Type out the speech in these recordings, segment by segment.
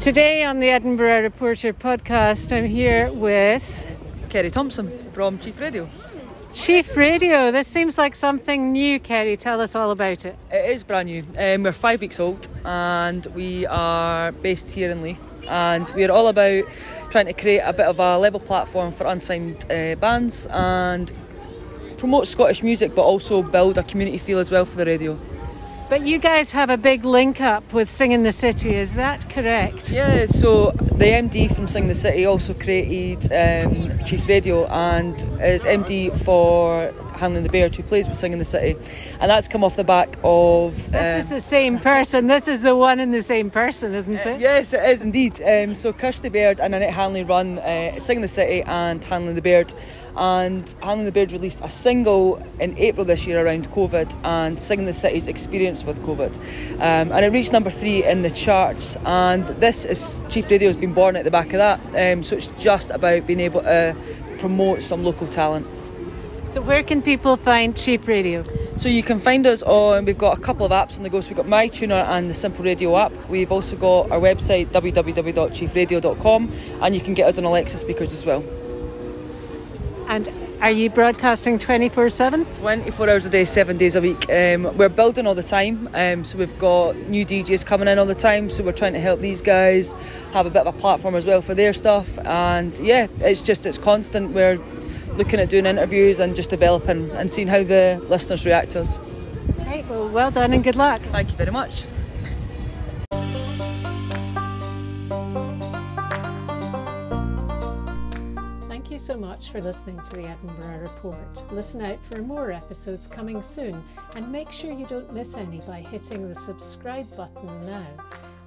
Today on the Edinburgh Reporter podcast, I'm here with Kerry Thomson from Chief Radio. Chief Radio. This seems like something new, Kerry. Tell us all about it. It is brand new. Um, we're five weeks old and we are based here in Leith. And we're all about trying to create a bit of a level platform for unsigned uh, bands and promote Scottish music, but also build a community feel as well for the radio. But you guys have a big link up with Sing in the City, is that correct? Yeah, so the MD from Sing the City also created um, Chief Radio and is MD for Handling the Beard, who plays with Sing in the City. And that's come off the back of. This is um, the same person. This is the one and the same person, isn't uh, it? yes, it is indeed. Um, so Kirsty Baird and Annette Hanley run uh, Sing in the City and Handling the Beard and Handling the Beard released a single in April this year around COVID and Sing in the City's experience with COVID. Um, and it reached number three in the charts. And this is Chief Radio has been born at the back of that. Um, so it's just about being able to promote some local talent. So where can people find Chief Radio? So you can find us on. We've got a couple of apps on the go. So we've got MyTuner and the Simple Radio app. We've also got our website www.chiefradio.com, and you can get us on Alexa speakers as well. And are you broadcasting 24 7? 24 hours a day, seven days a week. Um, we're building all the time, um, so we've got new DJs coming in all the time, so we're trying to help these guys have a bit of a platform as well for their stuff. And yeah, it's just, it's constant. We're looking at doing interviews and just developing and seeing how the listeners react to us. Right, well, well done and good luck. Thank you very much. You so much for listening to the Edinburgh Report. Listen out for more episodes coming soon and make sure you don't miss any by hitting the subscribe button now.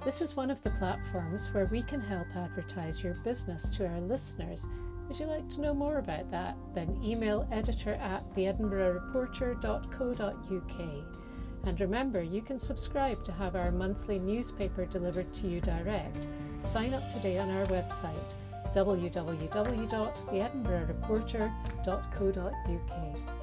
This is one of the platforms where we can help advertise your business to our listeners. Would you like to know more about that? Then email editor at theedinburghreporter.co.uk. And remember, you can subscribe to have our monthly newspaper delivered to you direct. Sign up today on our website www.theedinburghreporter.co.uk.